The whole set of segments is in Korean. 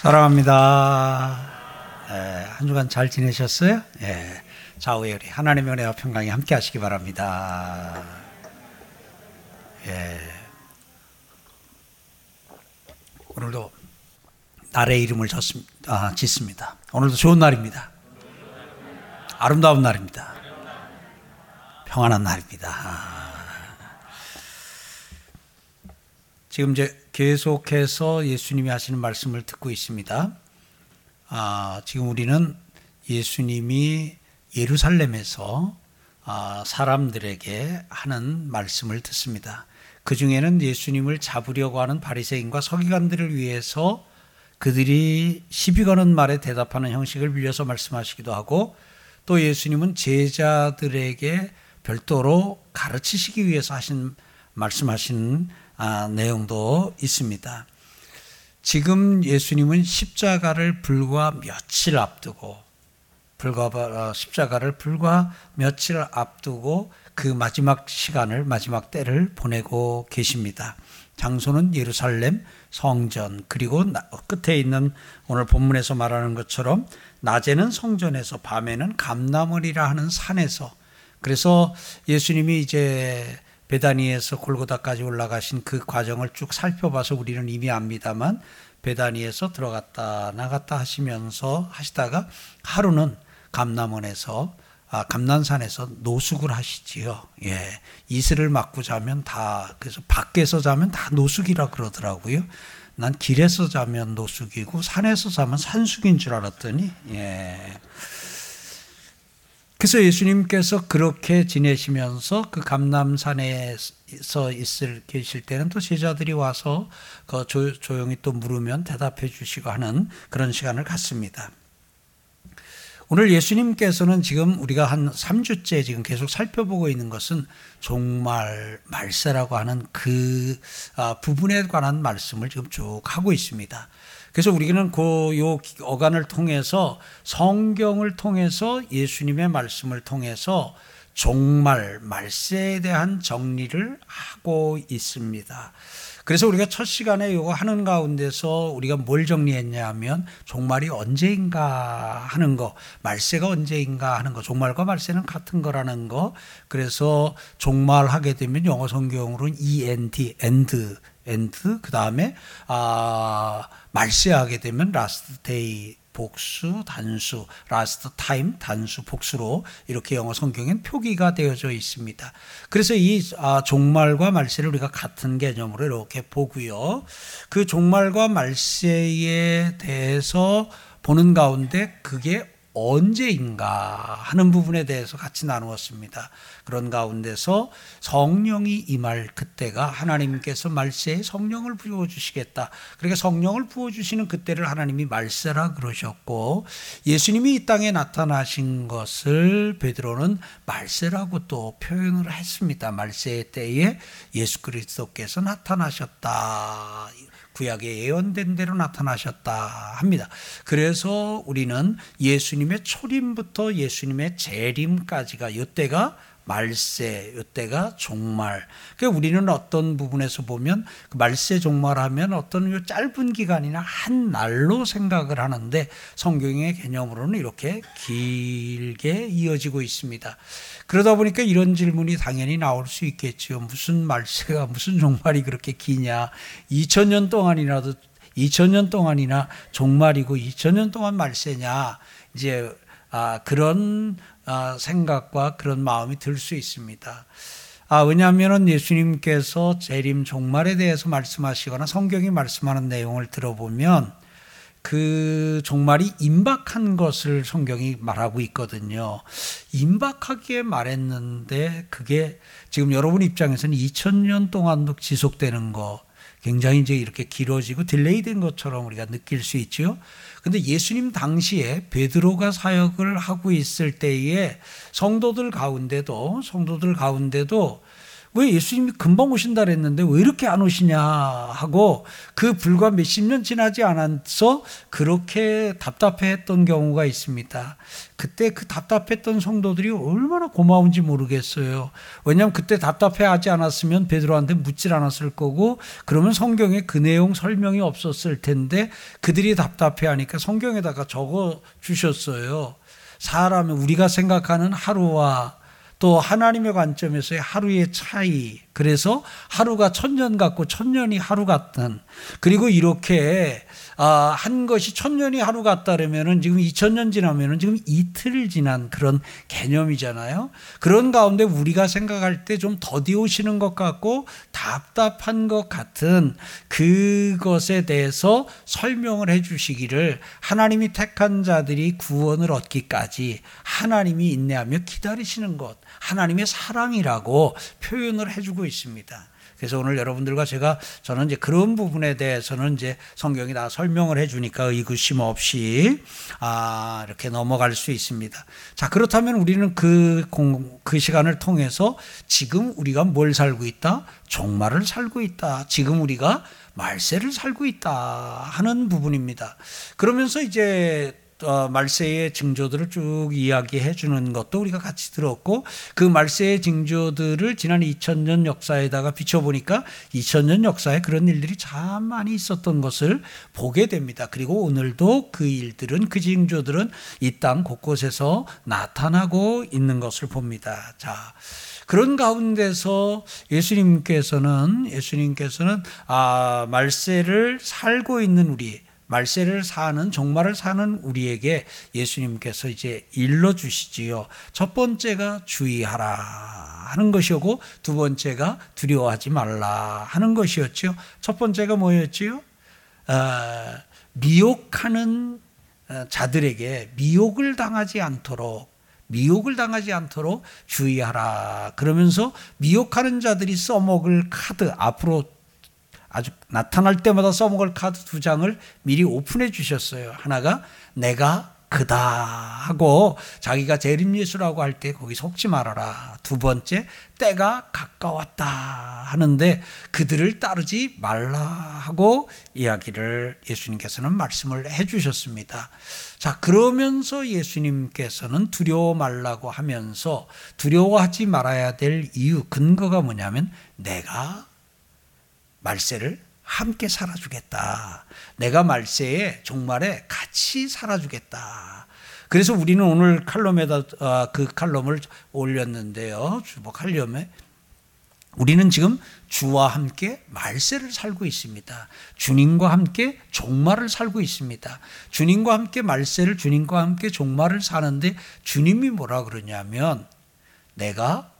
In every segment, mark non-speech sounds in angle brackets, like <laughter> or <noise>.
사랑합니다. 예, 한 주간 잘 지내셨어요? 예, 좌우에 우리 하나님의 은혜와 평강이 함께 하시기 바랍니다. 예. 오늘도 날의 이름을 졌습니다, 아, 짓습니다. 오늘도 좋은 날입니다. 아름다운 날입니다. 평안한 날입니다. 아. 지금 이제 계속해서 예수님이 하시는 말씀을 듣고 있습니다. 아, 지금 우리는 예수님이 예루살렘에서 아, 사람들에게 하는 말씀을 듣습니다. 그 중에는 예수님을 잡으려고 하는 바리새인과 서기관들을 위해서 그들이 시비 거는 말에 대답하는 형식을 빌려서 말씀하시기도 하고 또 예수님은 제자들에게 별도로 가르치시기 위해서 하신 말씀하신 아, 내용도 있습니다. 지금 예수님은 십자가를 불과 며칠 앞두고 불과 어, 십자가를 불과 며칠 앞두고 그 마지막 시간을 마지막 때를 보내고 계십니다. 장소는 예루살렘 성전 그리고 끝에 있는 오늘 본문에서 말하는 것처럼 낮에는 성전에서 밤에는 감나물이라 하는 산에서 그래서 예수님이 이제 베다니에서 골고다까지 올라가신 그 과정을 쭉 살펴봐서 우리는 이미 압니다만 베다니에서 들어갔다 나갔다 하시면서 하시다가 하루는 감남원에서 아, 감난산에서 노숙을 하시지요. 예. 이슬을 맞고 자면 다, 그래서 밖에서 자면 다 노숙이라 그러더라고요. 난 길에서 자면 노숙이고 산에서 자면 산숙인 줄 알았더니, 예. 그래서 예수님께서 그렇게 지내시면서 그 감남산에서 있을 계실 때는 또 제자들이 와서 그 조용히 또 물으면 대답해 주시고 하는 그런 시간을 갖습니다. 오늘 예수님께서는 지금 우리가 한 3주째 지금 계속 살펴보고 있는 것은 종말 말세라고 하는 그 아, 부분에 관한 말씀을 지금 쭉 하고 있습니다. 그래서 우리는 그요 어간을 통해서 성경을 통해서 예수님의 말씀을 통해서 종말 말세에 대한 정리를 하고 있습니다. 그래서 우리가 첫 시간에 이거 하는 가운데서 우리가 뭘 정리했냐 하면 종말이 언제인가 하는 거, 말세가 언제인가 하는 거, 종말과 말세는 같은 거라는 거. 그래서 종말하게 되면 영어 성경으로는 END, end, end, 그 다음에, 아, 말세하게 되면 last day, 복수, 단수, last time, 단수, 복수로 이렇게 영어 성경엔 표기가 되어져 있습니다. 그래서 이 아, 종말과 말세를 우리가 같은 개념으로 이렇게 보고요. 그 종말과 말세에 대해서 보는 가운데 그게 언제인가 하는 부분에 대해서 같이 나누었습니다. 그런 가운데서 성령이 임할 그때가 하나님께서 말세에 성령을 부어 주시겠다. 그러니까 성령을 부어 주시는 그때를 하나님이 말세라 그러셨고 예수님이 이 땅에 나타나신 것을 베드로는 말세라고 또 표현을 했습니다. 말세의 때에 예수 그리스도께서 나타나셨다. 구약에 예언된 대로 나타나셨다 합니다. 그래서 우리는 예수님의 초림부터 예수님의 재림까지가 이때가 말세, 이때가 종말. 그러니까 우리는 어떤 부분에서 보면 그 말세 종말하면 어떤 짧은 기간이나 한 날로 생각을 하는데 성경의 개념으로는 이렇게 길게 이어지고 있습니다. 그러다 보니까 이런 질문이 당연히 나올 수 있겠지요. 무슨 말세가 무슨 종말이 그렇게 기냐? 2000년 동안이라도 2000년 동안이나 종말이고 2000년 동안 말세냐? 이제 아, 그런 아, 생각과 그런 마음이 들 수 있습니다. 아, 왜냐하면 예수님께서 재림 종말에 대해서 말씀하시거나 성경이 말씀하는 내용을 들어보면 그 종말이 임박한 것을 성경이 말하고 있거든요. 임박하기에 말했는데 그게 지금 여러분 입장에서는 2000년 동안도 지속되는 거 굉장히 이제 이렇게 길어지고 delay 된 것처럼 우리가 느낄 수 있죠. 근데 예수님 당시에 베드로가 사역을 하고 있을 때에 성도들 가운데도 성도들 가운데도 왜 예수님이 금방 오신다 그랬는데 왜 이렇게 안 오시냐 하고 그 불과 몇십 년 지나지 않아서 그렇게 답답해했던 경우가 있습니다. 그때 그 답답했던 성도들이 얼마나 고마운지 모르겠어요. 왜냐하면 그때 답답해하지 않았으면 베드로한테 묻질 않았을 거고 그러면 성경에 그 내용 설명이 없었을 텐데 그들이 답답해하니까 성경에다가 적어 주셨어요. 사람은 우리가 생각하는 하루와 또 하나님의 관점에서의 하루의 차이. 그래서 하루가 천년 같고 천년이 하루 같은. 그리고 이렇게 아, 한 것이 천년이 하루 같다라면은 지금 이천 년 지나면은 지금 이틀 지난 그런 개념이잖아요. 그런 가운데 우리가 생각할 때 좀 더디 오시는 것 같고 답답한 것 같은 그것에 대해서 설명을 해 주시기를 하나님이 택한 자들이 구원을 얻기까지 하나님이 인내하며 기다리시는 것. 하나님의 사랑이라고 표현을 해 주고 있습니다. 그래서 오늘 여러분들과 제가 저는 이제 그런 부분에 대해서는 이제 성경이 다 설명을 해주니까 의구심 없이 아 이렇게 넘어갈 수 있습니다. 자 그렇다면 우리는 그, 공, 그 시간을 통해서 지금 우리가 뭘 살고 있다? 종말을 살고 있다. 지금 우리가 말세를 살고 있다 하는 부분입니다. 그러면서 이제 어, 말세의 징조들을 쭉 이야기해 주는 것도 우리가 같이 들었고 그 말세의 징조들을 지난 2000년 역사에다가 비춰보니까 2000년 역사에 그런 일들이 참 많이 있었던 것을 보게 됩니다. 그리고 오늘도 그 일들은 그 징조들은 이 땅 곳곳에서 나타나고 있는 것을 봅니다. 자, 그런 가운데서 예수님께서는 예수님께서는 아 말세를 살고 있는 우리 말세를 사는 종말을 사는 우리에게 예수님께서 이제 일러 주시지요. 첫 번째가 주의하라 하는 것이었고 두 번째가 두려워하지 말라 하는 것이었죠. 첫 번째가 뭐였지요? 어, 미혹하는 어, 자들에게 미혹을 당하지 않도록 미혹을 당하지 않도록 주의하라. 그러면서 미혹하는 자들이 써먹을 카드 앞으로 아주 나타날 때마다 써먹을 카드 두 장을 미리 오픈해 주셨어요. 하나가 내가 그다 하고 자기가 재림 예수라고 할 때 거기 속지 말아라. 두 번째 때가 가까웠다 하는데 그들을 따르지 말라 하고 이야기를 예수님께서는 말씀을 해 주셨습니다. 자, 그러면서 예수님께서는 두려워 말라고 하면서 두려워하지 말아야 될 이유 근거가 뭐냐면 내가 말세를 함께 살아주겠다. 내가 말세에 종말에 같이 살아주겠다. 그래서 우리는 오늘 칼럼에다 어, 그 칼럼을 올렸는데요. 칼럼에 우리는 지금 주와 함께 말세를 살고 있습니다. 주님과 함께 종말을 살고 있습니다. 주님과 함께 말세를 주님과 함께 종말을 사는데 주님이 뭐라 그러냐면 내가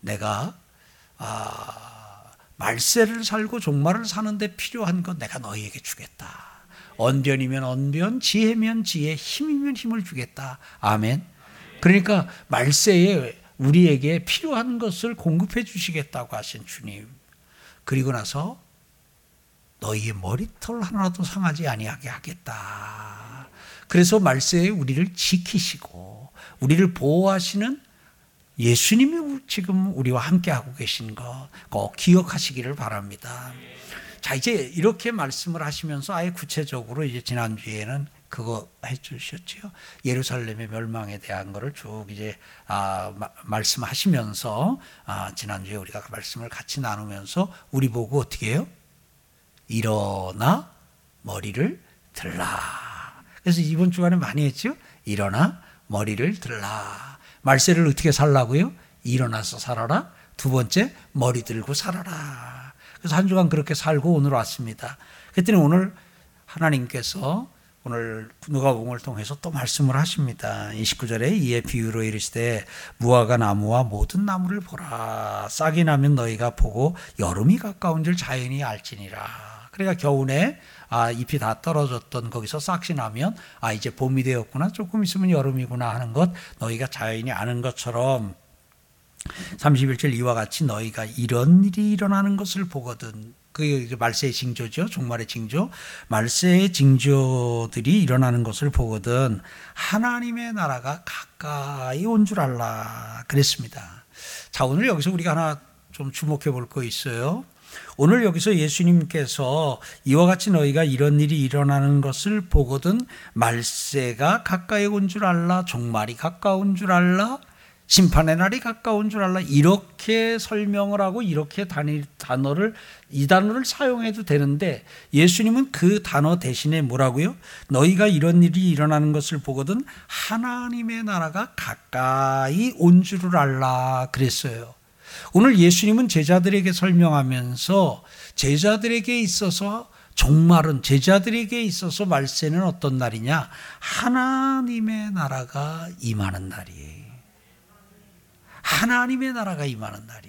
내가 아 말세를 살고 종말을 사는데 필요한 것 내가 너희에게 주겠다. 언변이면 언변, 지혜면 지혜, 힘이면 힘을 주겠다. 아멘. 그러니까 말세에 우리에게 필요한 것을 공급해 주시겠다고 하신 주님. 그리고 나서 너희의 머리털 하나도 상하지 아니하게 하겠다. 그래서 말세에 우리를 지키시고 우리를 보호하시는 예수님이 지금 우리와 함께 하고 계신 거 꼭 기억하시기를 바랍니다. 자, 이제 이렇게 말씀을 하시면서 아예 구체적으로 이제 지난주에는 그거 해 주셨지요. 예루살렘의 멸망에 대한 거를 쭉 이제 아, 마, 말씀하시면서 아, 지난주에 우리가 그 말씀을 같이 나누면서 우리 보고 어떻게 해요? 일어나 머리를 들라. 그래서 이번 주간에 많이 했죠. 일어나 머리를 들라. 말세를 어떻게 살라고요? 일어나서 살아라. 두 번째, 머리 들고 살아라. 그래서 한 주간 그렇게 살고 오늘 왔습니다. 그랬더니 오늘 하나님께서 오늘 누가복음을 통해서 또 말씀을 하십니다. 29절에 이에 비유로 이르시되 무화과 나무와 모든 나무를 보라 싹이 나면 너희가 보고 여름이 가까운 줄 자연이 알지니라. 그러니까 겨우내 아, 잎이 다 떨어졌던 거기서 싹이 나면 아, 이제 봄이 되었구나. 조금 있으면 여름이구나 하는 것 너희가 자연히 아는 것처럼 31절 이와 같이 너희가 이런 일이 일어나는 것을 보거든. 그게 말세의 징조죠. 종말의 징조. 말세의 징조들이 일어나는 것을 보거든. 하나님의 나라가 가까이 온 줄 알라. 그랬습니다. 자, 오늘 여기서 우리가 하나 좀 주목해 볼 거 있어요. 오늘 여기서 예수님께서 이와 같이 너희가 이런 일이 일어나는 것을 보거든 말세가 가까이 온 줄 알라 종말이 가까운 줄 알라 심판의 날이 가까운 줄 알라 이렇게 설명을 하고 이렇게 단어를 이 단어를 사용해도 되는데 예수님은 그 단어 대신에 뭐라고요? 너희가 이런 일이 일어나는 것을 보거든 하나님의 나라가 가까이 온 줄을 알라 그랬어요. 오늘 예수님은 제자들에게 설명하면서 제자들에게 있어서 종말은 제자들에게 있어서 말세는 어떤 날이냐? 하나님의 나라가 임하는 날이에요. 하나님의 나라가 임하는 날이.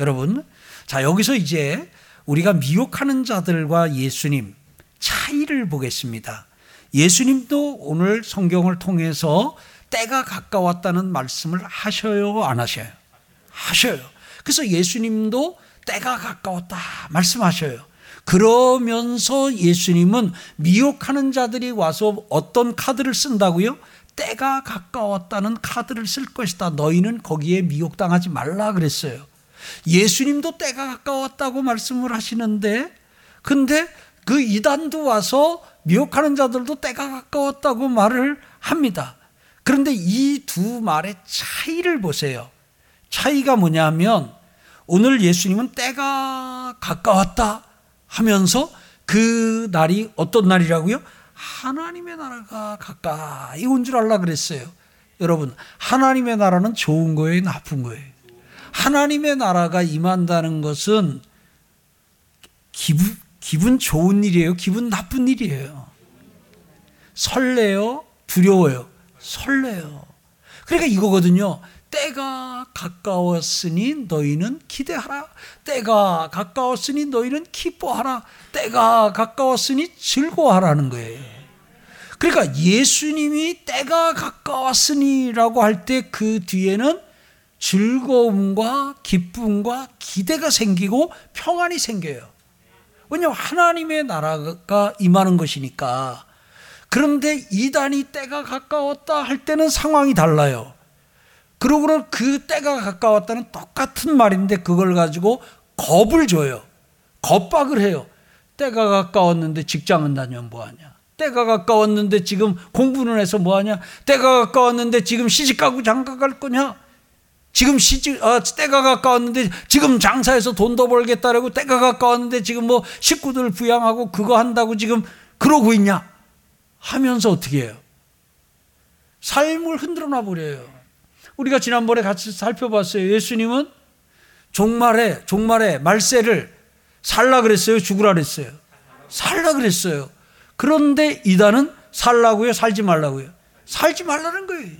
여러분, 자, 여기서 이제 우리가 미혹하는 자들과 예수님 차이를 보겠습니다. 예수님도 오늘 성경을 통해서 때가 가까웠다는 말씀을 하셔요, 안 하셔요? 하셔요. 그래서 예수님도 때가 가까웠다 말씀하셔요. 그러면서 예수님은 미혹하는 자들이 와서 어떤 카드를 쓴다고요? 때가 가까웠다는 카드를 쓸 것이다. 너희는 거기에 미혹당하지 말라 그랬어요. 예수님도 때가 가까웠다고 말씀을 하시는데, 근데 그 이단도 와서 미혹하는 자들도 때가 가까웠다고 말을 합니다. 그런데 이 두 말의 차이를 보세요. 차이가 뭐냐면, 오늘 예수님은 때가 가까웠다 하면서 그 날이 어떤 날이라고요? 하나님의 나라가 가까이 온 줄 알라 그랬어요. 여러분, 하나님의 나라는 좋은 거예요, 나쁜 거예요? 하나님의 나라가 임한다는 것은 기분, 기분 좋은 일이에요? 기분 나쁜 일이에요? 설레요? 두려워요? 설레요. 그러니까 이거거든요. 때가 가까웠으니 너희는 기대하라. 때가 가까웠으니 너희는 기뻐하라. 때가 가까웠으니 즐거워하라는 거예요. 그러니까 예수님이 때가 가까웠으니라고 할 때 그 뒤에는 즐거움과 기쁨과 기대가 생기고 평안이 생겨요. 왜냐하면 하나님의 나라가 임하는 것이니까. 그런데 이단이 때가 가까웠다 할 때는 상황이 달라요. 그러고는 그 때가 가까웠다는 똑같은 말인데 그걸 가지고 겁을 줘요. 겁박을 해요. 때가 가까웠는데 직장은 다녀면 뭐하냐? 때가 가까웠는데 지금 공부는 해서 뭐하냐? 때가 가까웠는데 지금 시집가고 장가 갈 거냐? 지금 시집, 어, 때가 가까웠는데 지금 장사해서 돈 더 벌겠다라고 때가 가까웠는데 지금 뭐 식구들 부양하고 그거 한다고 지금 그러고 있냐? 하면서 어떻게 해요? 삶을 흔들어 놔버려요. 우리가 지난번에 같이 살펴봤어요. 예수님은 종말에, 종말에 말세를 살라 그랬어요? 죽으라 그랬어요? 살라 그랬어요. 그런데 이단은 살라고요? 살지 말라고요? 살지 말라는 거예요.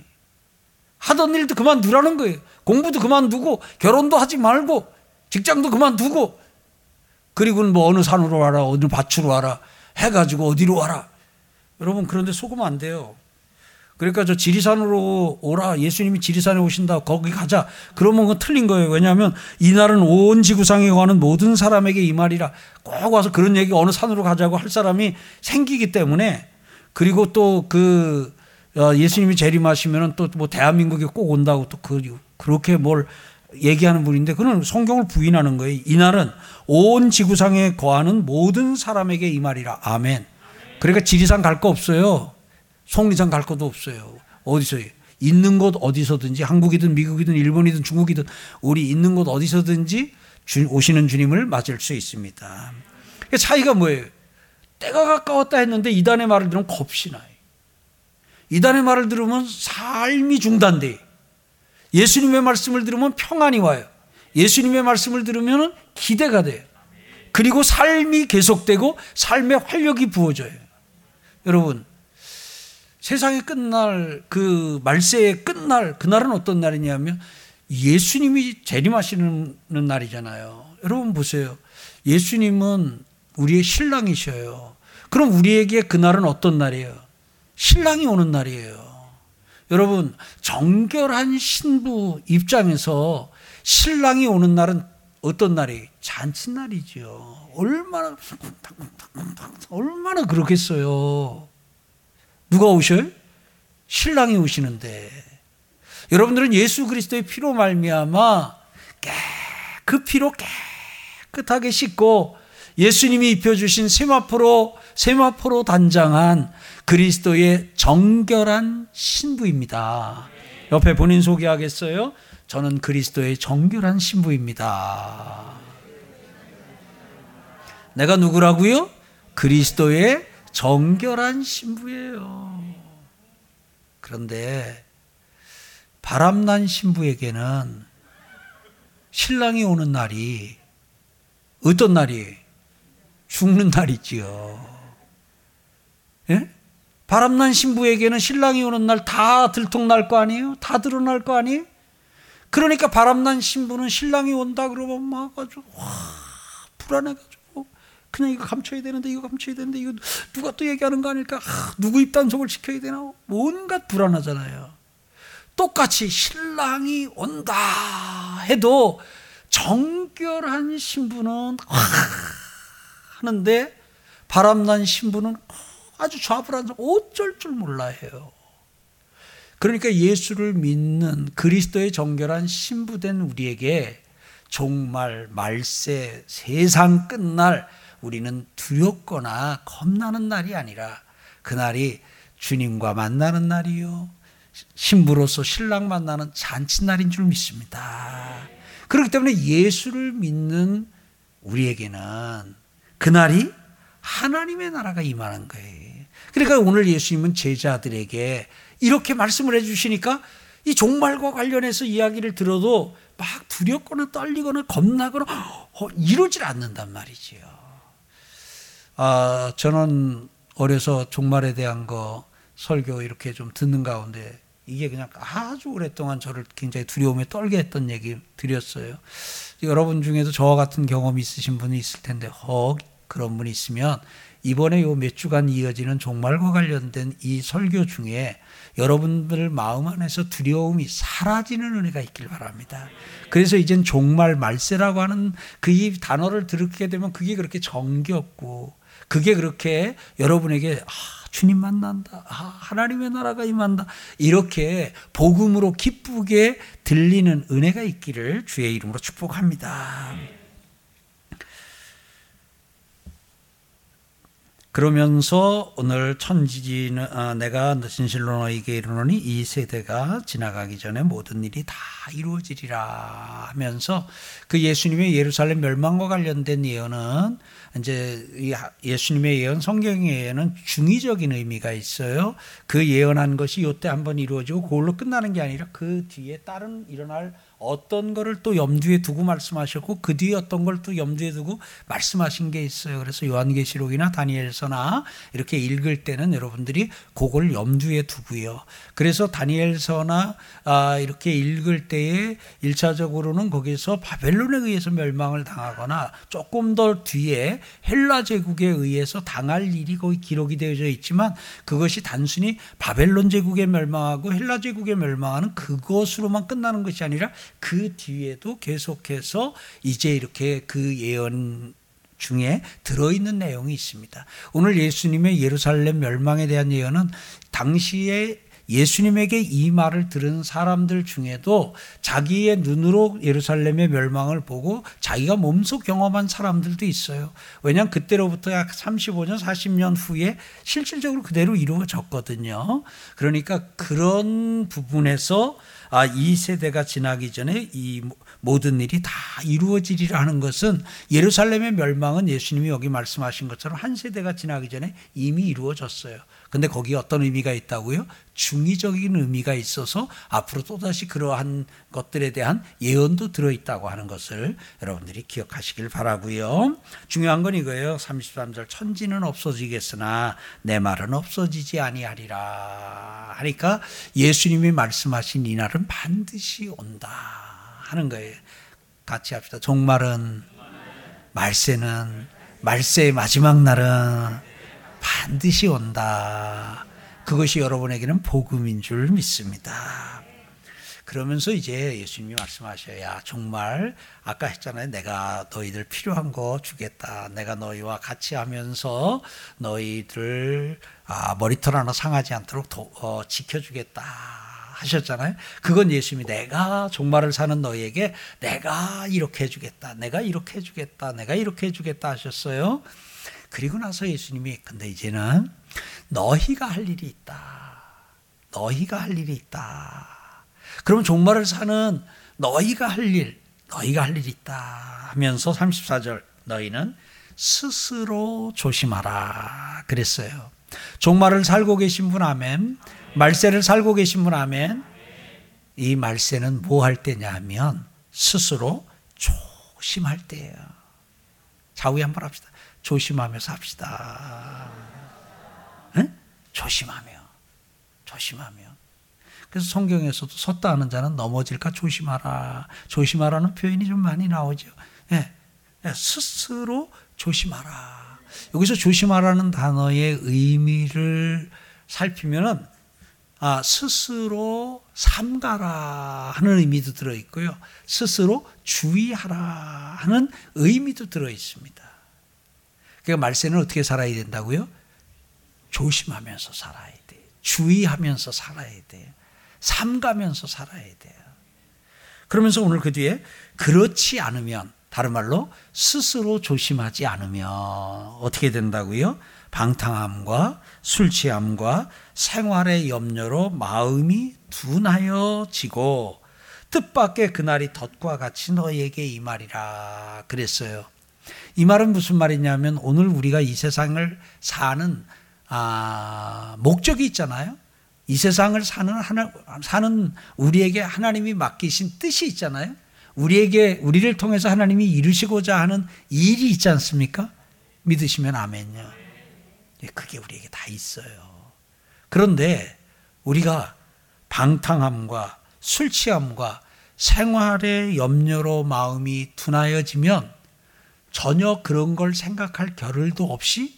하던 일도 그만두라는 거예요. 공부도 그만두고, 결혼도 하지 말고, 직장도 그만두고, 그리고는 뭐 어느 산으로 와라, 어느 밭으로 와라, 해가지고 어디로 와라. 여러분, 그런데 속으면 안 돼요. 그러니까 저 지리산으로 오라. 예수님이 지리산에 오신다. 거기 가자. 그러면 그건 틀린 거예요. 왜냐하면 이날은 온 지구상에 관한 모든 사람에게 이 말이라 꼭 와서 그런 얘기 어느 산으로 가자고 할 사람이 생기기 때문에 그리고 또그 어, 예수님이 재림하시면은 또 뭐 대한민국에 꼭 온다고 또 그, 그렇게 뭘 얘기하는 분인데 그는 성경을 부인하는 거예요. 이날은 온 지구상에 거하는 모든 사람에게 이 말이라. 아멘. 그러니까 지리산 갈 거 없어요. 속리산 갈 것도 없어요. 어디서 있는 곳 어디서든지 한국이든 미국이든 일본이든 중국이든 우리 있는 곳 어디서든지 주, 오시는 주님을 맞을 수 있습니다. 차이가 뭐예요? 때가 가까웠다 했는데 이단의 말을 들으면 겁이 나요. 이단의 말을 들으면 삶이 중단돼. 예수님의 말씀을 들으면 평안이 와요. 예수님의 말씀을 들으면 기대가 돼요. 그리고 삶이 계속되고 삶의 활력이 부어져요. 여러분, 세상의 끝날 그 말세의 끝날 그날은 어떤 날이냐면 예수님이 재림하시는 날이잖아요. 여러분 보세요. 예수님은 우리의 신랑이셔요. 그럼 우리에게 그날은 어떤 날이에요? 신랑이 오는 날이에요. 여러분, 정결한 신부 입장에서 신랑이 오는 날은 어떤 날이? 잔칫날이죠. 얼마나, 얼마나 그렇겠어요. 누가 오셔요? 신랑이 오시는데 여러분들은 예수 그리스도의 피로 말미암아 그 피로 깨끗하게 씻고 예수님이 입혀주신 세마포로 세마포로 단장한 그리스도의 정결한 신부입니다. 옆에 본인 소개하겠어요? 저는 그리스도의 정결한 신부입니다. 내가 누구라고요? 그리스도의 정결한 신부예요. 그런데 바람난 신부에게는 신랑이 오는 날이 어떤 날이 죽는 날이지요. 예? 바람난 신부에게는 신랑이 오는 날 다 들통날 거 아니에요? 다 드러날 거 아니에요? 그러니까 바람난 신부는 신랑이 온다 그러면 막 아주 와 불안해가지고 그냥 이거 감춰야 되는데 이거 감춰야 되는데 이거 누가 또 얘기하는 거 아닐까? 아, 누구 입단속을 시켜야 되나? 온갖 불안하잖아요. 똑같이 신랑이 온다 해도 정결한 신부는 와 하는데 바람난 신부는 아주 좌불안석 어쩔 줄 몰라 해요. 그러니까 예수를 믿는 그리스도의 정결한 신부된 우리에게 종말, 말세, 세상 끝날 우리는 두렵거나 겁나는 날이 아니라 그날이 주님과 만나는 날이요. 신부로서 신랑 만나는 잔치날인 줄 믿습니다. 그렇기 때문에 예수를 믿는 우리에게는 그날이 하나님의 나라가 임하는 거예요. 그러니까 오늘 예수님은 제자들에게 이렇게 말씀을 해주시니까 이 종말과 관련해서 이야기를 들어도 막 두렵거나 떨리거나 겁나거나 어, 이러질 않는단 말이지요. 아, 저는 어려서 종말에 대한 거 설교 이렇게 좀 듣는 가운데 이게 그냥 아주 오랫동안 저를 굉장히 두려움에 떨게 했던 얘기 드렸어요. 여러분 중에도 저와 같은 경험이 있으신 분이 있을 텐데, 헉, 그런 분이 있으면 이번에 요 몇 주간 이어지는 종말과 관련된 이 설교 중에 여러분들 마음 안에서 두려움이 사라지는 은혜가 있길 바랍니다. 그래서 이젠 종말 말세라고 하는 그이 단어를 들게 되면 그게 그렇게 정겹고 그게 그렇게 여러분에게 아, 주님 만난다. 아, 하나님의 나라가 임한다. 이렇게 복음으로 기쁘게 들리는 은혜가 있기를 주의 이름으로 축복합니다. 그러면서 오늘 천지는 아, 내가 진실로 너에게 이르노니 이 세대가 지나가기 전에 모든 일이 다 이루어지리라 하면서 그 예수님의 예루살렘 멸망과 관련된 예언은 이제 예수님의 예언 예언은 중의적인 의미가 있어요. 그 예언한 것이 요때 한번 이루어지고 그걸로 끝나는 게 아니라 그 뒤에 다른 일어날 어떤 거를 또 염두에 두고 말씀하셨고 그 뒤에 어떤 걸 또 염두에 두고 말씀하신 게 있어요. 그래서 요한계시록이나 다니엘서나 이렇게 읽을 때는 여러분들이 그걸 염두에 두고요. 그래서 다니엘서나 아 이렇게 읽을 때에 일차적으로는 거기서 바벨론에 의해서 멸망을 당하거나 조금 더 뒤에 헬라 제국에 의해서 당할 일이 거기 기록이 되어져 있지만 그것이 단순히 바벨론 제국에 멸망하고 헬라 제국에 멸망하는 그것으로만 끝나는 것이 아니라 그 뒤에도 계속해서 이제 이렇게 그 예언 중에 들어있는 내용이 있습니다. 오늘 예수님의 예루살렘 멸망에 대한 예언은 당시에 예수님에게 이 말을 들은 사람들 중에도 자기의 눈으로 예루살렘의 멸망을 보고 자기가 몸소 경험한 사람들도 있어요. 왜냐하면 그때로부터 약 35년, 40년 후에 실질적으로 그대로 이루어졌거든요. 그러니까 그런 부분에서 아, 이 세대가 지나기 전에 이 모든 일이 다 이루어지리라 하는 것은 예루살렘의 멸망은 예수님이 여기 말씀하신 것처럼 한 세대가 지나기 전에 이미 이루어졌어요. 근데 거기에 어떤 의미가 있다고요? 중의적인 의미가 있어서 앞으로 또다시 그러한 것들에 대한 예언도 들어있다고 하는 것을 여러분들이 기억하시길 바라고요. 중요한 건 이거예요. 33절 천지는 없어지겠으나 내 말은 없어지지 아니하리라 하니까 예수님이 말씀하신 이 날은 반드시 온다 하는 거예요. 같이 합시다. 종말은 말세는 말세의 마지막 날은 반드시 온다. 그것이 여러분에게는 복음인 줄 믿습니다. 그러면서 이제 예수님이 말씀하셔야 정말 아까 했잖아요. 내가 너희들 필요한 거 주겠다. 내가 너희와 같이 하면서 너희들 아, 머리털 하나 상하지 않도록 도, 어, 지켜주겠다. 하셨잖아요. 그건 예수님이 내가 종말을 사는 너희에게 내가 이렇게 해주겠다. 내가 이렇게 해주겠다. 내가 이렇게 해주겠다 하셨어요. 그리고 나서 예수님이 근데 이제는 너희가 할 일이 있다. 너희가 할 일이 있다. 그럼 종말을 사는 너희가 할 일, 너희가 할 일이 있다 하면서 34절 너희는 스스로 조심하라 그랬어요. 종말을 살고 계신 분 아멘. 말세를 살고 계신 분 아멘. 이 말세는 뭐 할 때냐 하면 스스로 조심할 때예요. 자우에 한번 합시다. 조심하며 삽시다. 네? 조심하며. 조심하며. 그래서 성경에서도 섰다 하는 자는 넘어질까 조심하라. 조심하라는 표현이 좀 많이 나오죠. 네. 스스로 조심하라. 여기서 조심하라는 단어의 의미를 살피면은 아, 스스로 삼가라 하는 의미도 들어 있고요. 스스로 주의하라 하는 의미도 들어 있습니다. 그러니까 말세는 어떻게 살아야 된다고요? 조심하면서 살아야 돼. 주의하면서 살아야 돼. 삼가면서 살아야 돼요. 그러면서 오늘 그 뒤에 그렇지 않으면 다른 말로 스스로 조심하지 않으면 어떻게 된다고요? 방탕함과 술 취함과 생활의 염려로 마음이 둔하여지고 뜻밖의 그날이 덫과 같이 너에게 이 말이라 그랬어요. 이 말은 무슨 말이냐면 오늘 우리가 이 세상을 사는 아, 목적이 있잖아요. 이 세상을 사는 하나, 사는 우리에게 하나님이 맡기신 뜻이 있잖아요. 우리에게 우리를 통해서 하나님이 이루시고자 하는 일이 있지 않습니까? 믿으시면 아멘요. 예, 그게 우리에게 다 있어요. 그런데 우리가 방탕함과 술 취함과 생활의 염려로 마음이 둔하여지면 전혀 그런 걸 생각할 겨를도 없이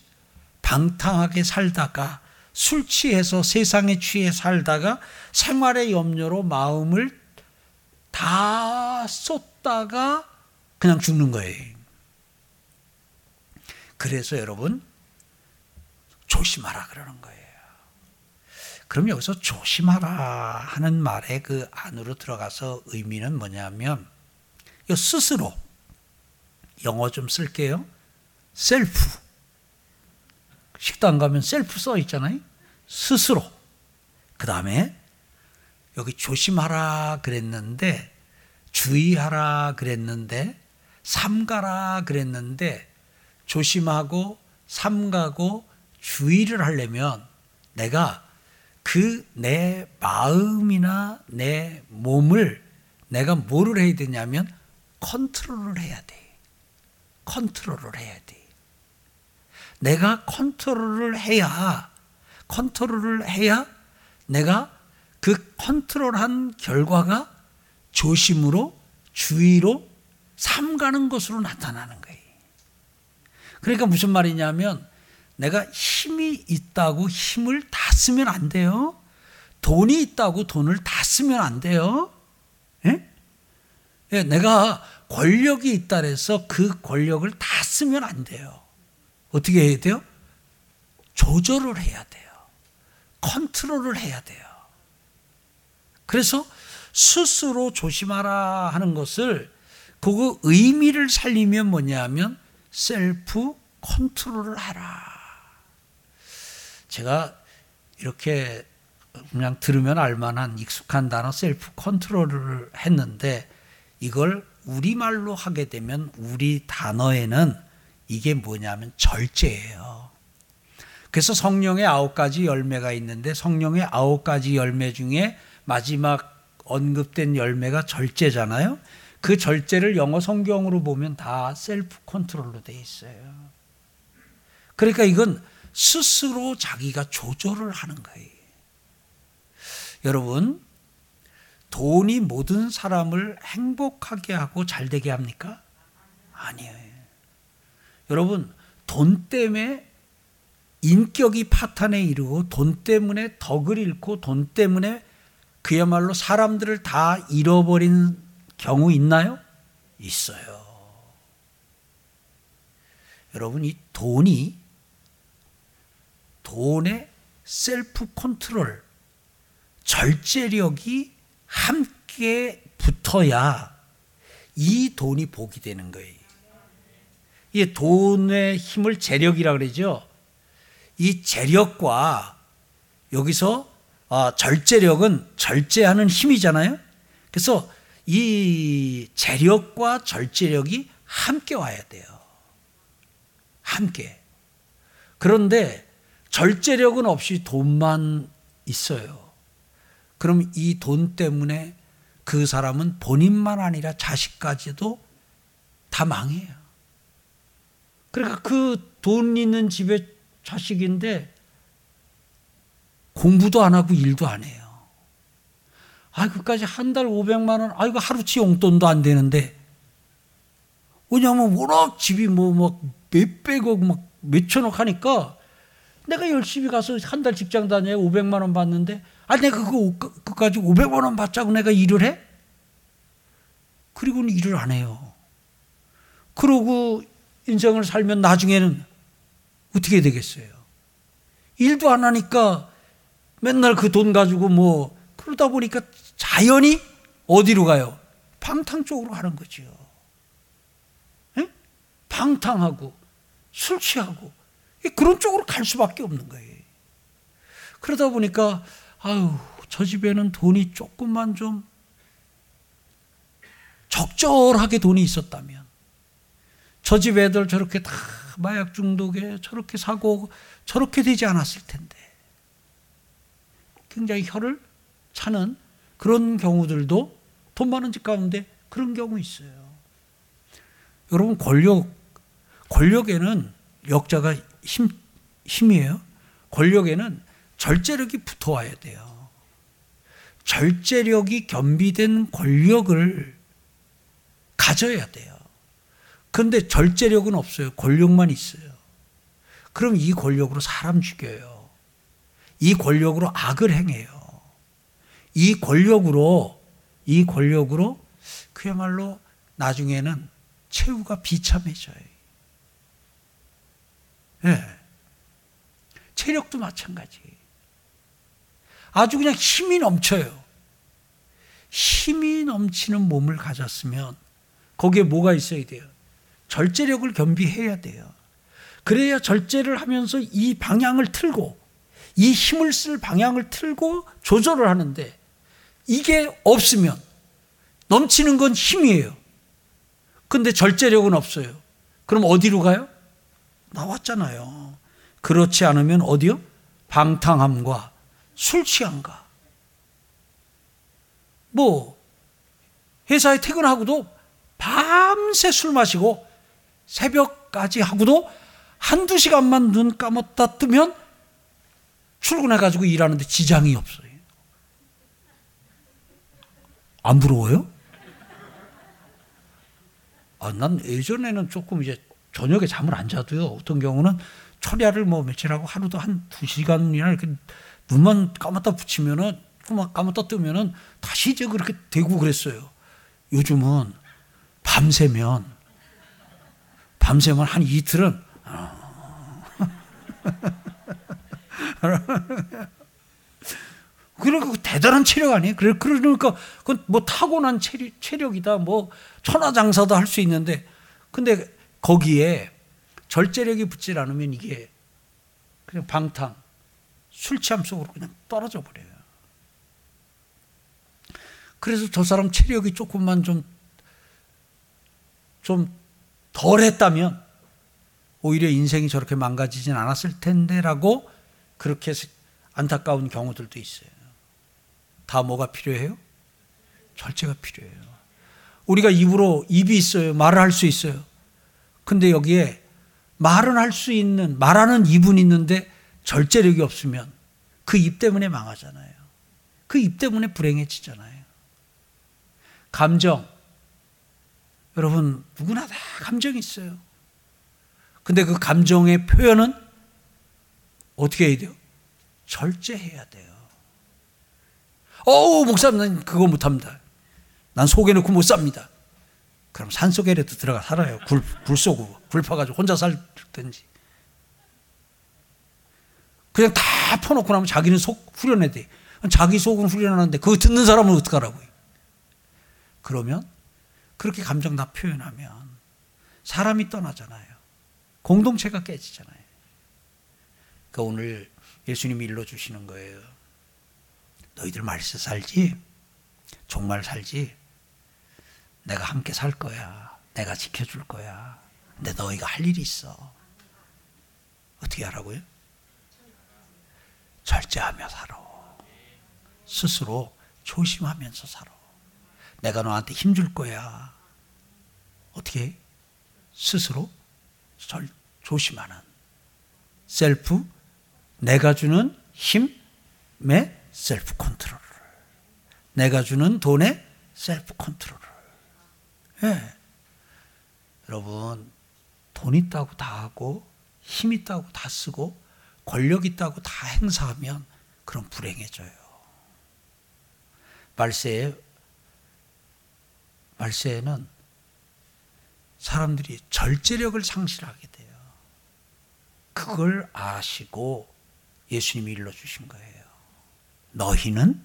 방탕하게 살다가 술 취해서 세상에 취해 살다가 생활의 염려로 마음을 다 쏟다가 그냥 죽는 거예요. 그래서 여러분 조심하라 그러는 거예요. 그럼 여기서 조심하라 하는 말의 그 안으로 들어가서 의미는 뭐냐면 스스로 영어 좀 쓸게요. 셀프. 식당 가면 셀프 써 있잖아요. 스스로. 그 다음에 여기 조심하라 그랬는데 주의하라 그랬는데 삼가라 그랬는데 조심하고 삼가고 주의를 하려면 내가 그 내 마음이나 내 몸을 내가 뭐를 해야 되냐면 컨트롤을 해야 돼. 컨트롤을 해야 돼. 내가 컨트롤을 해야 컨트롤을 해야 내가 그 컨트롤한 결과가 조심으로 주의로 삼가는 것으로 나타나는 거예요. 그러니까 무슨 말이냐면 내가 힘이 있다고 힘을 다 쓰면 안 돼요. 돈이 있다고 돈을 다 쓰면 안 돼요. 예? 예, 내가 권력이 있다 그래서 그 권력을 다 쓰면 안 돼요. 어떻게 해야 돼요? 조절을 해야 돼요. 컨트롤을 해야 돼요. 그래서 스스로 조심하라 하는 것을 그 의미를 살리면 뭐냐면 self control을 하라. 제가 이렇게 그냥 들으면 알만한 익숙한 단어 self control을 했는데 이걸 우리말로 하게 되면 우리 단어에는 이게 뭐냐면 절제예요. 그래서 성령의 아홉 가지 열매가 있는데 성령의 아홉 가지 열매 중에 마지막 언급된 열매가 절제잖아요. 그 절제를 영어 성경으로 보면 다 셀프 컨트롤로 돼 있어요. 그러니까 이건 스스로 자기가 조절을 하는 거예요. 여러분, 돈이 모든 사람을 행복하게 하고 잘 되게 합니까? 아니에요. 여러분, 돈 때문에 인격이 파탄에 이르고 돈 때문에 덕을 잃고 돈 때문에 그야말로 사람들을 다 잃어버린 경우 있나요? 있어요. 여러분, 이 돈이 돈의 self control, 절제력이 함께 붙어야 이 돈이 복이 되는 거예요. 이 돈의 힘을 재력이라 그러죠. 이 재력과 여기서 아, 절제력은 절제하는 힘이잖아요. 그래서 이 재력과 절제력이 함께 와야 돼요. 함께. 그런데 절제력은 없이 돈만 있어요. 그럼 이 돈 때문에 그 사람은 본인만 아니라 자식까지도 다 망해요. 그러니까 그 돈 있는 집에 자식인데 공부도 안 하고 일도 안 해요. 아, 그까지 한 달 500만 원, 아, 이거 하루치 용돈도 안 되는데. 왜냐하면 워낙 집이 뭐, 막 몇백억, 막 몇천억 하니까 내가 열심히 가서 한 달 직장 다녀야 500만 원 받는데, 아, 내가 그거, 그까지 500만 원 받자고 내가 일을 해? 그리고는 일을 안 해요. 그러고 인생을 살면 나중에는 어떻게 되겠어요? 일도 안 하니까 맨날 그 돈 가지고 뭐 그러다 보니까 자연히 어디로 가요? 방탕 쪽으로 가는 거죠. 에? 방탕하고 술 취하고 그런 쪽으로 갈 수밖에 없는 거예요. 그러다 보니까 아유 저 집에는 돈이 조금만 좀 적절하게 돈이 있었다면 저 집 애들 저렇게 다 마약 중독에 저렇게 사고 저렇게 되지 않았을 텐데 굉장히 혀를 차는 그런 경우들도 돈 많은 집 가운데 그런 경우 있어요. 여러분 권력 권력에는 역자가 힘 힘이에요. 권력에는 절제력이 붙어와야 돼요. 절제력이 겸비된 권력을 가져야 돼요. 그런데 절제력은 없어요. 권력만 있어요. 그럼 이 권력으로 사람 죽여요. 이 권력으로 악을 행해요. 이 권력으로 이 권력으로 그야말로 나중에는 최후가 비참해져요. 예. 네. 체력도 마찬가지. 아주 그냥 힘이 넘쳐요. 힘이 넘치는 몸을 가졌으면 거기에 뭐가 있어야 돼요? 절제력을 겸비해야 돼요. 그래야 절제를 하면서 이 방향을 틀고 이 힘을 쓸 방향을 틀고 조절을 하는데 이게 없으면 넘치는 건 힘이에요. 근데 절제력은 없어요. 그럼 어디로 가요? 나왔잖아요. 그렇지 않으면 어디요? 방탕함과 술 취함과 뭐 회사에 퇴근하고도 밤새 술 마시고 새벽까지 하고도 한두 시간만 눈 감았다 뜨면 출근해가지고 일하는데 지장이 없어요. 안 부러워요? 아, 난 예전에는 조금 이제 저녁에 잠을 안 자도요. 어떤 경우는 철야를 뭐 며칠 하고 하루도 한 두 시간이나 이렇게 눈만 감았다 붙이면은 막 감았다 뜨면은 다시 이제 그렇게 되고 그랬어요. 요즘은 밤새면 밤새면 한 이틀은 <laughs> 그러니까 대단한 체력 아니에요? 그러니까 그건 뭐 타고난 체력, 이다 뭐 천하장사도 할 수 있는데 근데 거기에 절제력이 붙질 않으면 이게 그냥 방탕 술 취함 속으로 그냥 떨어져 버려요. 그래서 저 사람 체력이 조금만 좀 좀 덜 했다면 오히려 인생이 저렇게 망가지진 않았을 텐데라고 그렇게 안타까운 경우들도 있어요. 다 뭐가 필요해요? 절제가 필요해요. 우리가 입으로 입이 있어요. 말을 할 수 있어요. 근데 여기에 말은 할 수 있는 말하는 입은 있는데 절제력이 없으면 그 입 때문에 망하잖아요. 그 입 때문에 불행해지잖아요. 감정 여러분 누구나 다 감정이 있어요. 근데 그 감정의 표현은 어떻게 해야 돼요? 절제해야 돼요. 어우, 목사님, 난 그거 못합니다. 난 속에 놓고 못 삽니다. 그럼 산속에라도 들어가 살아요. 굴, 굴 쏘고, 굴 파가지고 혼자 살든지. 그냥 다 퍼놓고 나면 자기는 속 후련해 돼. 자기 속은 후련하는데 그거 듣는 사람은 어떡하라고요? 그러면 그렇게 감정 다 표현하면 사람이 떠나잖아요. 공동체가 깨지잖아요. 그러니까 오늘 예수님이 일러주시는 거예요. 너희들 말세 살지? 정말 살지? 내가 함께 살 거야. 내가 지켜줄 거야. 근데 너희가 할 일이 있어. 어떻게 하라고요? 절제하며 살아. 스스로 조심하면서 살아. 내가 너한테 힘줄 거야. 어떻게? 스스로 절, 조심하는. 셀프, 내가 주는 힘의 self control. 내가 주는 돈의 self control. 예. 여러분, 돈 있다고 다 하고, 힘 있다고 다 쓰고, 권력 있다고 다 행사하면 그럼 불행해져요. 말세에 말세에는 사람들이 절제력을 상실하게 돼요. 그걸 아시고 예수님이 일러주신 거예요. 너희는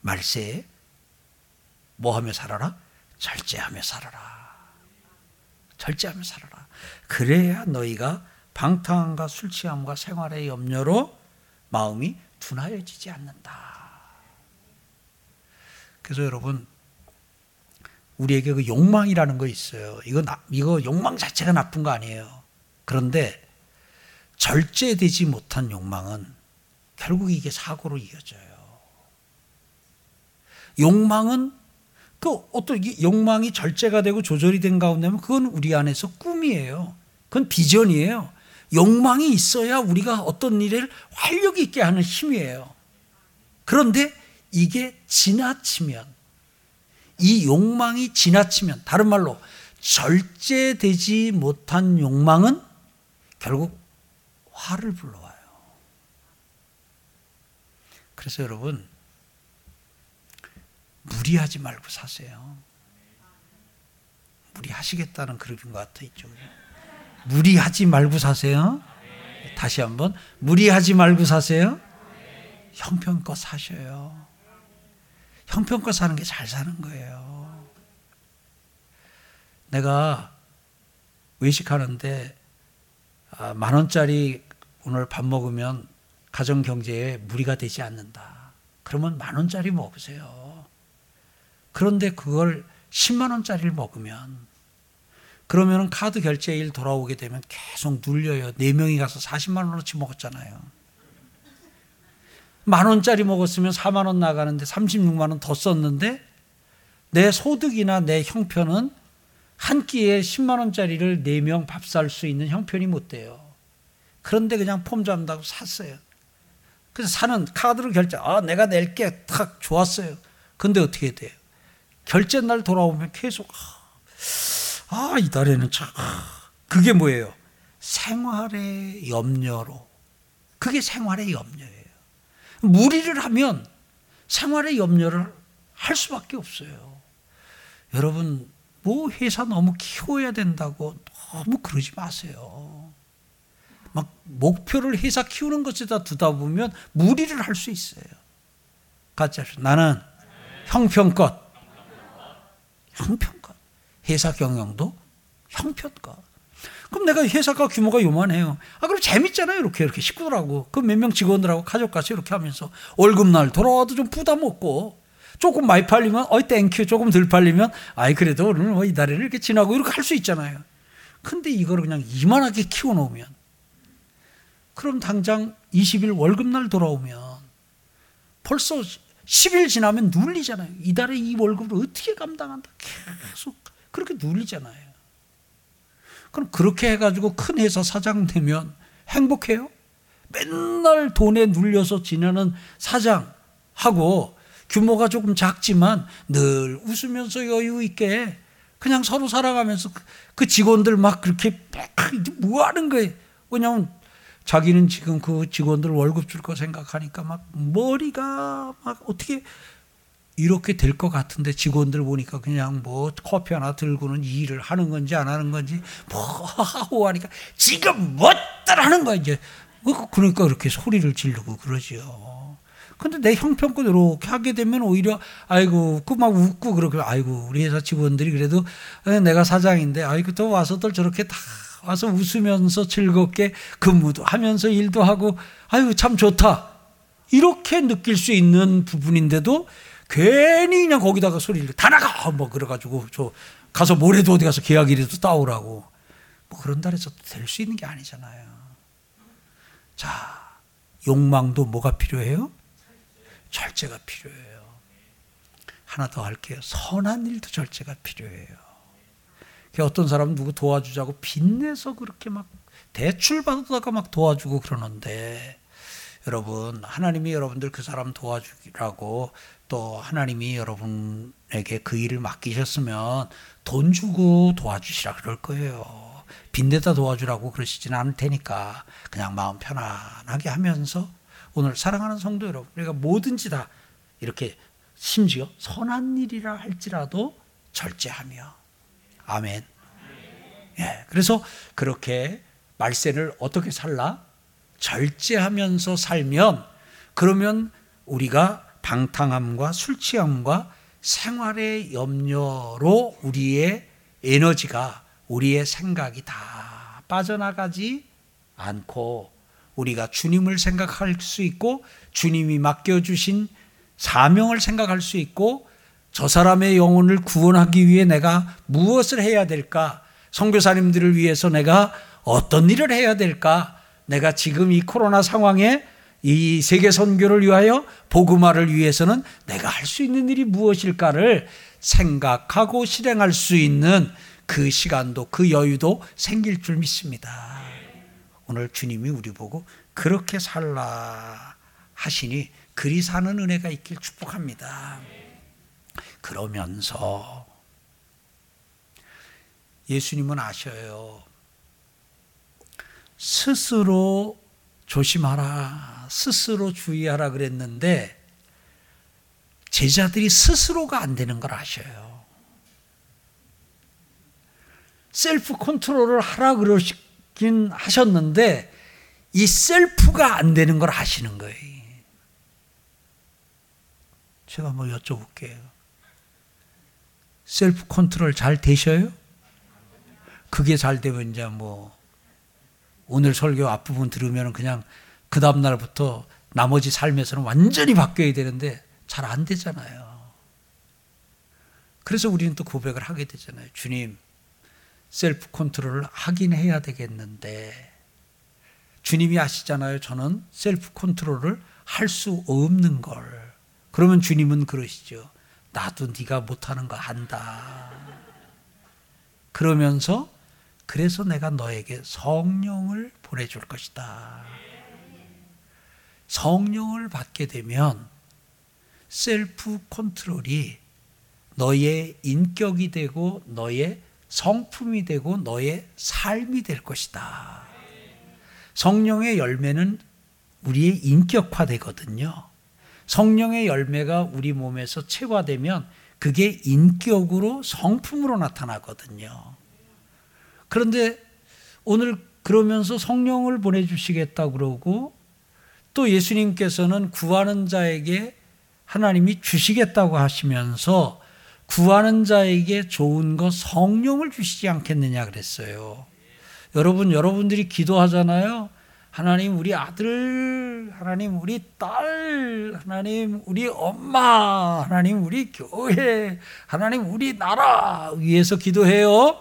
말세에 뭐 하며 살아라? 절제하며 살아라. 절제하며 살아라. 그래야 너희가 방탕함과 술 취함과 생활의 염려로 마음이 둔하여지지 않는다. 그래서 여러분 우리에게 그 욕망이라는 거 있어요. 이거 나, 이거 욕망 자체가 나쁜 거 아니에요. 그런데 절제되지 못한 욕망은 결국 이게 사고로 이어져요. 욕망은 그 어떤 욕망이 절제가 되고 조절이 된 가운데면 그건 우리 안에서 꿈이에요. 그건 비전이에요. 욕망이 있어야 우리가 어떤 일을 활력 있게 하는 힘이에요. 그런데 이게 지나치면 이 욕망이 지나치면 다른 말로 절제되지 못한 욕망은 결국 화를 불러와요. 그래서 여러분 무리하지 말고 사세요. 무리하시겠다는 그룹인 것 같아 이쪽에. 무리하지 말고 사세요. 다시 한번 무리하지 말고 사세요. 형편껏 사셔요. 형편껏 사는 게 잘 사는 거예요. 내가 외식하는데 아, 만 원짜리 오늘 밥 먹으면 가정 경제에 무리가 되지 않는다. 그러면 만 원짜리 먹으세요. 그런데 그걸 10만 원짜리를 먹으면 그러면 카드 결제일 돌아오게 되면 계속 눌려요. 네 명이 가서 40만 원어치 먹었잖아요. 만 원짜리 먹었으면 4만 원 나가는데 36만 원 더 썼는데 내 소득이나 내 형편은 한 끼에 10만 원짜리를 4명 밥 살 수 있는 형편이 못 돼요. 그런데 그냥 폼 잡는다고 샀어요. 그래서 사는 카드로 결제, 아, 내가 낼게 탁 좋았어요. 근데 어떻게 돼요? 결제 날 돌아오면 계속, 아, 이달에는 참, 그게 뭐예요? 생활의 염려로. 그게 생활의 염려예요. 무리를 하면 생활의 염려를 할 수밖에 없어요. 여러분, 뭐 회사 너무 키워야 된다고 너무 그러지 마세요. 막 목표를 회사 키우는 것에다 두다 보면 무리를 할 수 있어요. 합시다. 나는 형편껏, 형편껏. 회사 경영도 형편껏. 그럼 내가 회사가 규모가 요만해요. 아, 그럼 재밌잖아요. 이렇게, 이렇게 식구들하고. 그 몇 명 직원들하고 가족까지 이렇게 하면서 월급날 돌아와도 좀 부담 없고 조금 많이 팔리면, 어이, thank you. 조금 덜 팔리면, 아이, 그래도 오늘 뭐 이달에는 이렇게 지나고 이렇게 할 수 있잖아요. 근데 이거를 그냥 이만하게 키워놓으면, 그럼 당장 20일 월급날 돌아오면 벌써 10일 지나면 눌리잖아요. 이달에 이 월급을 어떻게 감당한다. 계속 그렇게 눌리잖아요. 그럼 그렇게 해가지고 큰 회사 사장 되면 행복해요? 맨날 돈에 눌려서 지내는 사장하고 규모가 조금 작지만 늘 웃으면서 여유 있게 그냥 서로 살아가면서 그 직원들 막 그렇게 뭐 하는 거예요? 왜냐하면 자기는 지금 그 직원들 월급 줄 거 생각하니까 막 머리가 막 어떻게 이렇게 될 것 같은데 직원들 보니까 그냥 뭐 커피 하나 들고는 일을 하는 건지 안 하는 건지 뭐 하고 하니까 지금 뭐들 하는 거야 이제 그러니까 그렇게 소리를 지르고 그러지요. 근데 내 형편껏 이렇게 하게 되면 오히려 아이고 그 막 웃고 그러고 아이고 우리 회사 직원들이 그래도 내가 사장인데 아이고 또 와서들 저렇게 다 와서 웃으면서 즐겁게 근무도 하면서 일도 하고 아이고 참 좋다. 이렇게 느낄 수 있는 부분인데도 괜히 그냥 거기다가 소리를 다 나가 뭐 그래가지고 저 가서 모레도 어디 가서 계약일에도 따오라고 뭐 그런다 해서 될 수 있는 게 아니잖아요. 자 욕망도 뭐가 필요해요? 절제가 필요해요. 하나 더 할게요. 선한 일도 절제가 필요해요. 어떤 사람은 누구 도와주자고 빚내서 그렇게 막 대출 받다가 막 도와주고 그러는데 여러분 하나님이 여러분들 그 사람 도와주라고 또 하나님이 여러분에게 그 일을 맡기셨으면 돈 주고 도와주시라 그럴 거예요. 빚내다 도와주라고 그러시지는 않을 테니까 그냥 마음 편안하게 하면서 오늘 사랑하는 성도 여러분 우리가 뭐든지 다 이렇게 심지어 선한 일이라 할지라도 절제하며 아멘. 예, 그래서 그렇게 말세를 어떻게 살라? 절제하면서 살면 그러면 우리가 방탕함과 술 취함과 생활의 염려로 우리의 에너지가 우리의 생각이 다 빠져나가지 않고 우리가 주님을 생각할 수 있고 주님이 맡겨주신 사명을 생각할 수 있고 저 사람의 영혼을 구원하기 위해 내가 무엇을 해야 될까? 선교사님들을 위해서 내가 어떤 일을 해야 될까? 내가 지금 이 코로나 상황에 이 세계 선교를 위하여 복음화를 위해서는 내가 할 수 있는 일이 무엇일까를 생각하고 실행할 수 있는 그 시간도 그 여유도 생길 줄 믿습니다. 오늘 주님이 우리 보고 그렇게 살라 하시니 그리 사는 은혜가 있길 축복합니다. 그러면서 예수님은 아셔요. 스스로 조심하라, 스스로 주의하라 그랬는데 제자들이 스스로가 안 되는 걸 아셔요. self control을 하라 그러시긴 하셨는데 이 self가 안 되는 걸 아시는 거예요. 제가 뭐 여쭤볼게요. self control 잘 되셔요? 그게 잘 되면 이제 뭐 오늘 설교 앞부분 들으면 그냥 그 다음날부터 나머지 삶에서는 완전히 바뀌어야 되는데 잘 안 되잖아요. 그래서 우리는 또 고백을 하게 되잖아요. 주님, self control을 하긴 해야 되겠는데, 주님이 아시잖아요. 저는 self control을 할 수 없는 걸. 그러면 주님은 그러시죠. 나도 네가 못하는 거 안다. 그러면서 그래서 내가 너에게 성령을 보내줄 것이다. 성령을 받게 되면 셀프 컨트롤이 너의 인격이 되고 너의 성품이 되고 너의 삶이 될 것이다. 성령의 열매는 우리의 인격화 되거든요. 성령의 열매가 우리 몸에서 체화되면 그게 인격으로 성품으로 나타나거든요. 그런데 오늘 그러면서 성령을 보내주시겠다 그러고 또 예수님께서는 구하는 자에게 하나님이 주시겠다고 하시면서 구하는 자에게 좋은 것 성령을 주시지 않겠느냐 그랬어요. 여러분, 여러분들이 기도하잖아요. 하나님, 우리 아들, 하나님, 우리 딸, 하나님, 우리 엄마, 하나님, 우리 교회, 하나님, 우리 나라 위해서 기도해요.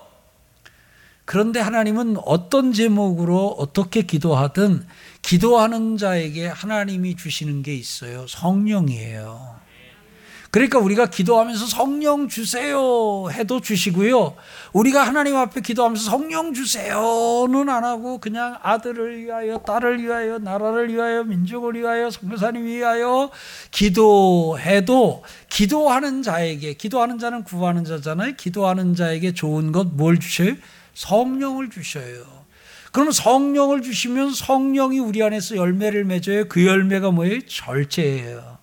그런데 하나님은 어떤 제목으로 어떻게 기도하든 기도하는 자에게 하나님이 주시는 게 있어요. 성령이에요. 그러니까 우리가 기도하면서 성령 주세요 해도 주시고요. 우리가 하나님 앞에 기도하면서 성령 주세요는 안 하고 그냥 아들을 위하여, 딸을 위하여, 나라를 위하여, 민족을 위하여, 성교사님 위하여 기도해도 기도하는 자에게, 기도하는 자는 구하는 자잖아요. 기도하는 자에게 좋은 것 뭘 주셔요? 성령을 주셔요. 그러면 성령을 주시면 성령이 우리 안에서 열매를 맺어요. 그 열매가 뭐예요? 절제예요.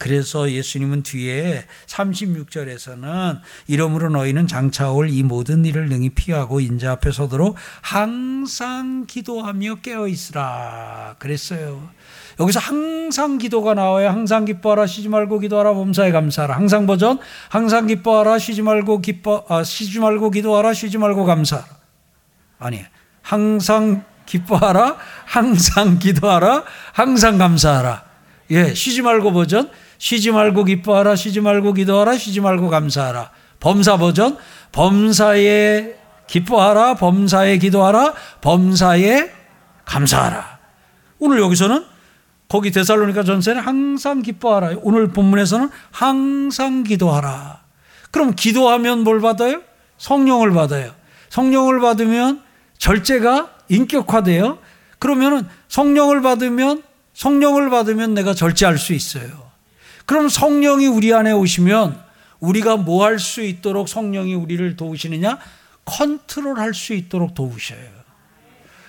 그래서 예수님은 뒤에 36절에서는 이러므로 너희는 장차 올 이 모든 일을 능히 피하고 인자 앞에 서도록 항상 기도하며 깨어 있으라 그랬어요. 여기서 항상 기도가 나와요. 항상 기뻐하라 쉬지 말고 기도하라 범사에 감사하라. 항상 버전 항상 기뻐하라 쉬지 말고 기뻐 아, 쉬지 말고 기도하라 쉬지 말고 감사하라. 아니 항상 기뻐하라 항상 기도하라 항상 감사하라. 예, 쉬지 말고 버전 쉬지 말고 기뻐하라 쉬지 말고 기도하라 쉬지 말고 감사하라. 범사 버전 범사에 기뻐하라 범사에 기도하라 범사에 감사하라. 오늘 여기서는 거기 데살로니가 전서는 항상 기뻐하라. 오늘 본문에서는 항상 기도하라. 그럼 기도하면 뭘 받아요? 성령을 받아요. 성령을 받으면 절제가 인격화돼요. 그러면은 성령을 받으면 성령을 받으면 내가 절제할 수 있어요. 그럼 성령이 우리 안에 오시면 우리가 뭐 할 수 있도록 성령이 우리를 도우시느냐? 컨트롤 할 수 있도록 도우셔요.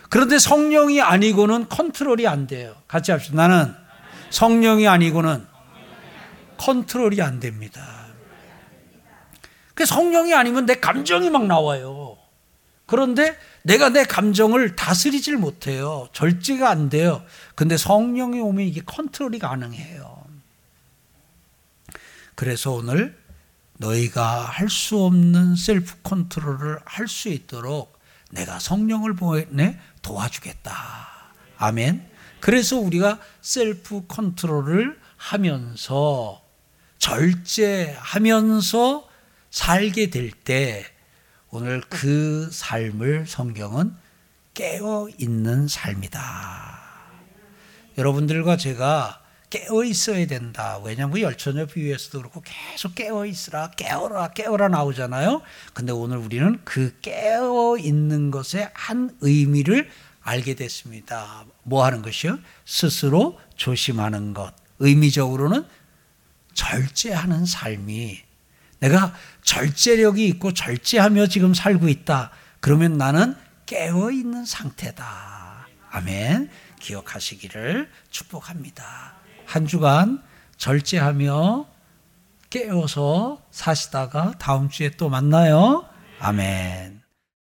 그런데 성령이 아니고는 컨트롤이 안 돼요. 같이 합시다. 나는 성령이 아니고는 컨트롤이 안 됩니다. 그 성령이 아니면 내 감정이 막 나와요. 그런데 내가 내 감정을 다스리질 못해요. 절제가 안 돼요. 근데 성령이 오면 이게 컨트롤이 가능해요. 그래서 오늘 너희가 할 수 없는 self control을 할 수 있도록 내가 성령을 보내 도와주겠다. 아멘. 그래서 우리가 self control을 하면서 절제하면서 살게 될 때 오늘 그 삶을 성경은 깨어 있는 삶이다. 여러분들과 제가 깨어 있어야 된다. 왜냐하면 열처녀 비유에서도 그렇고 계속 깨어 있으라, 깨어라, 깨어라 나오잖아요. 근데 오늘 우리는 그 깨어 있는 것의 한 의미를 알게 됐습니다. 뭐 하는 것이요? 스스로 조심하는 것. 의미적으로는 절제하는 삶이 내가 절제력이 있고 절제하며 지금 살고 있다. 그러면 나는 깨어 있는 상태다. 아멘. 기억하시기를 축복합니다. 한 주간 절제하며 깨어서 사시다가 다음 주에 또 만나요. 아멘.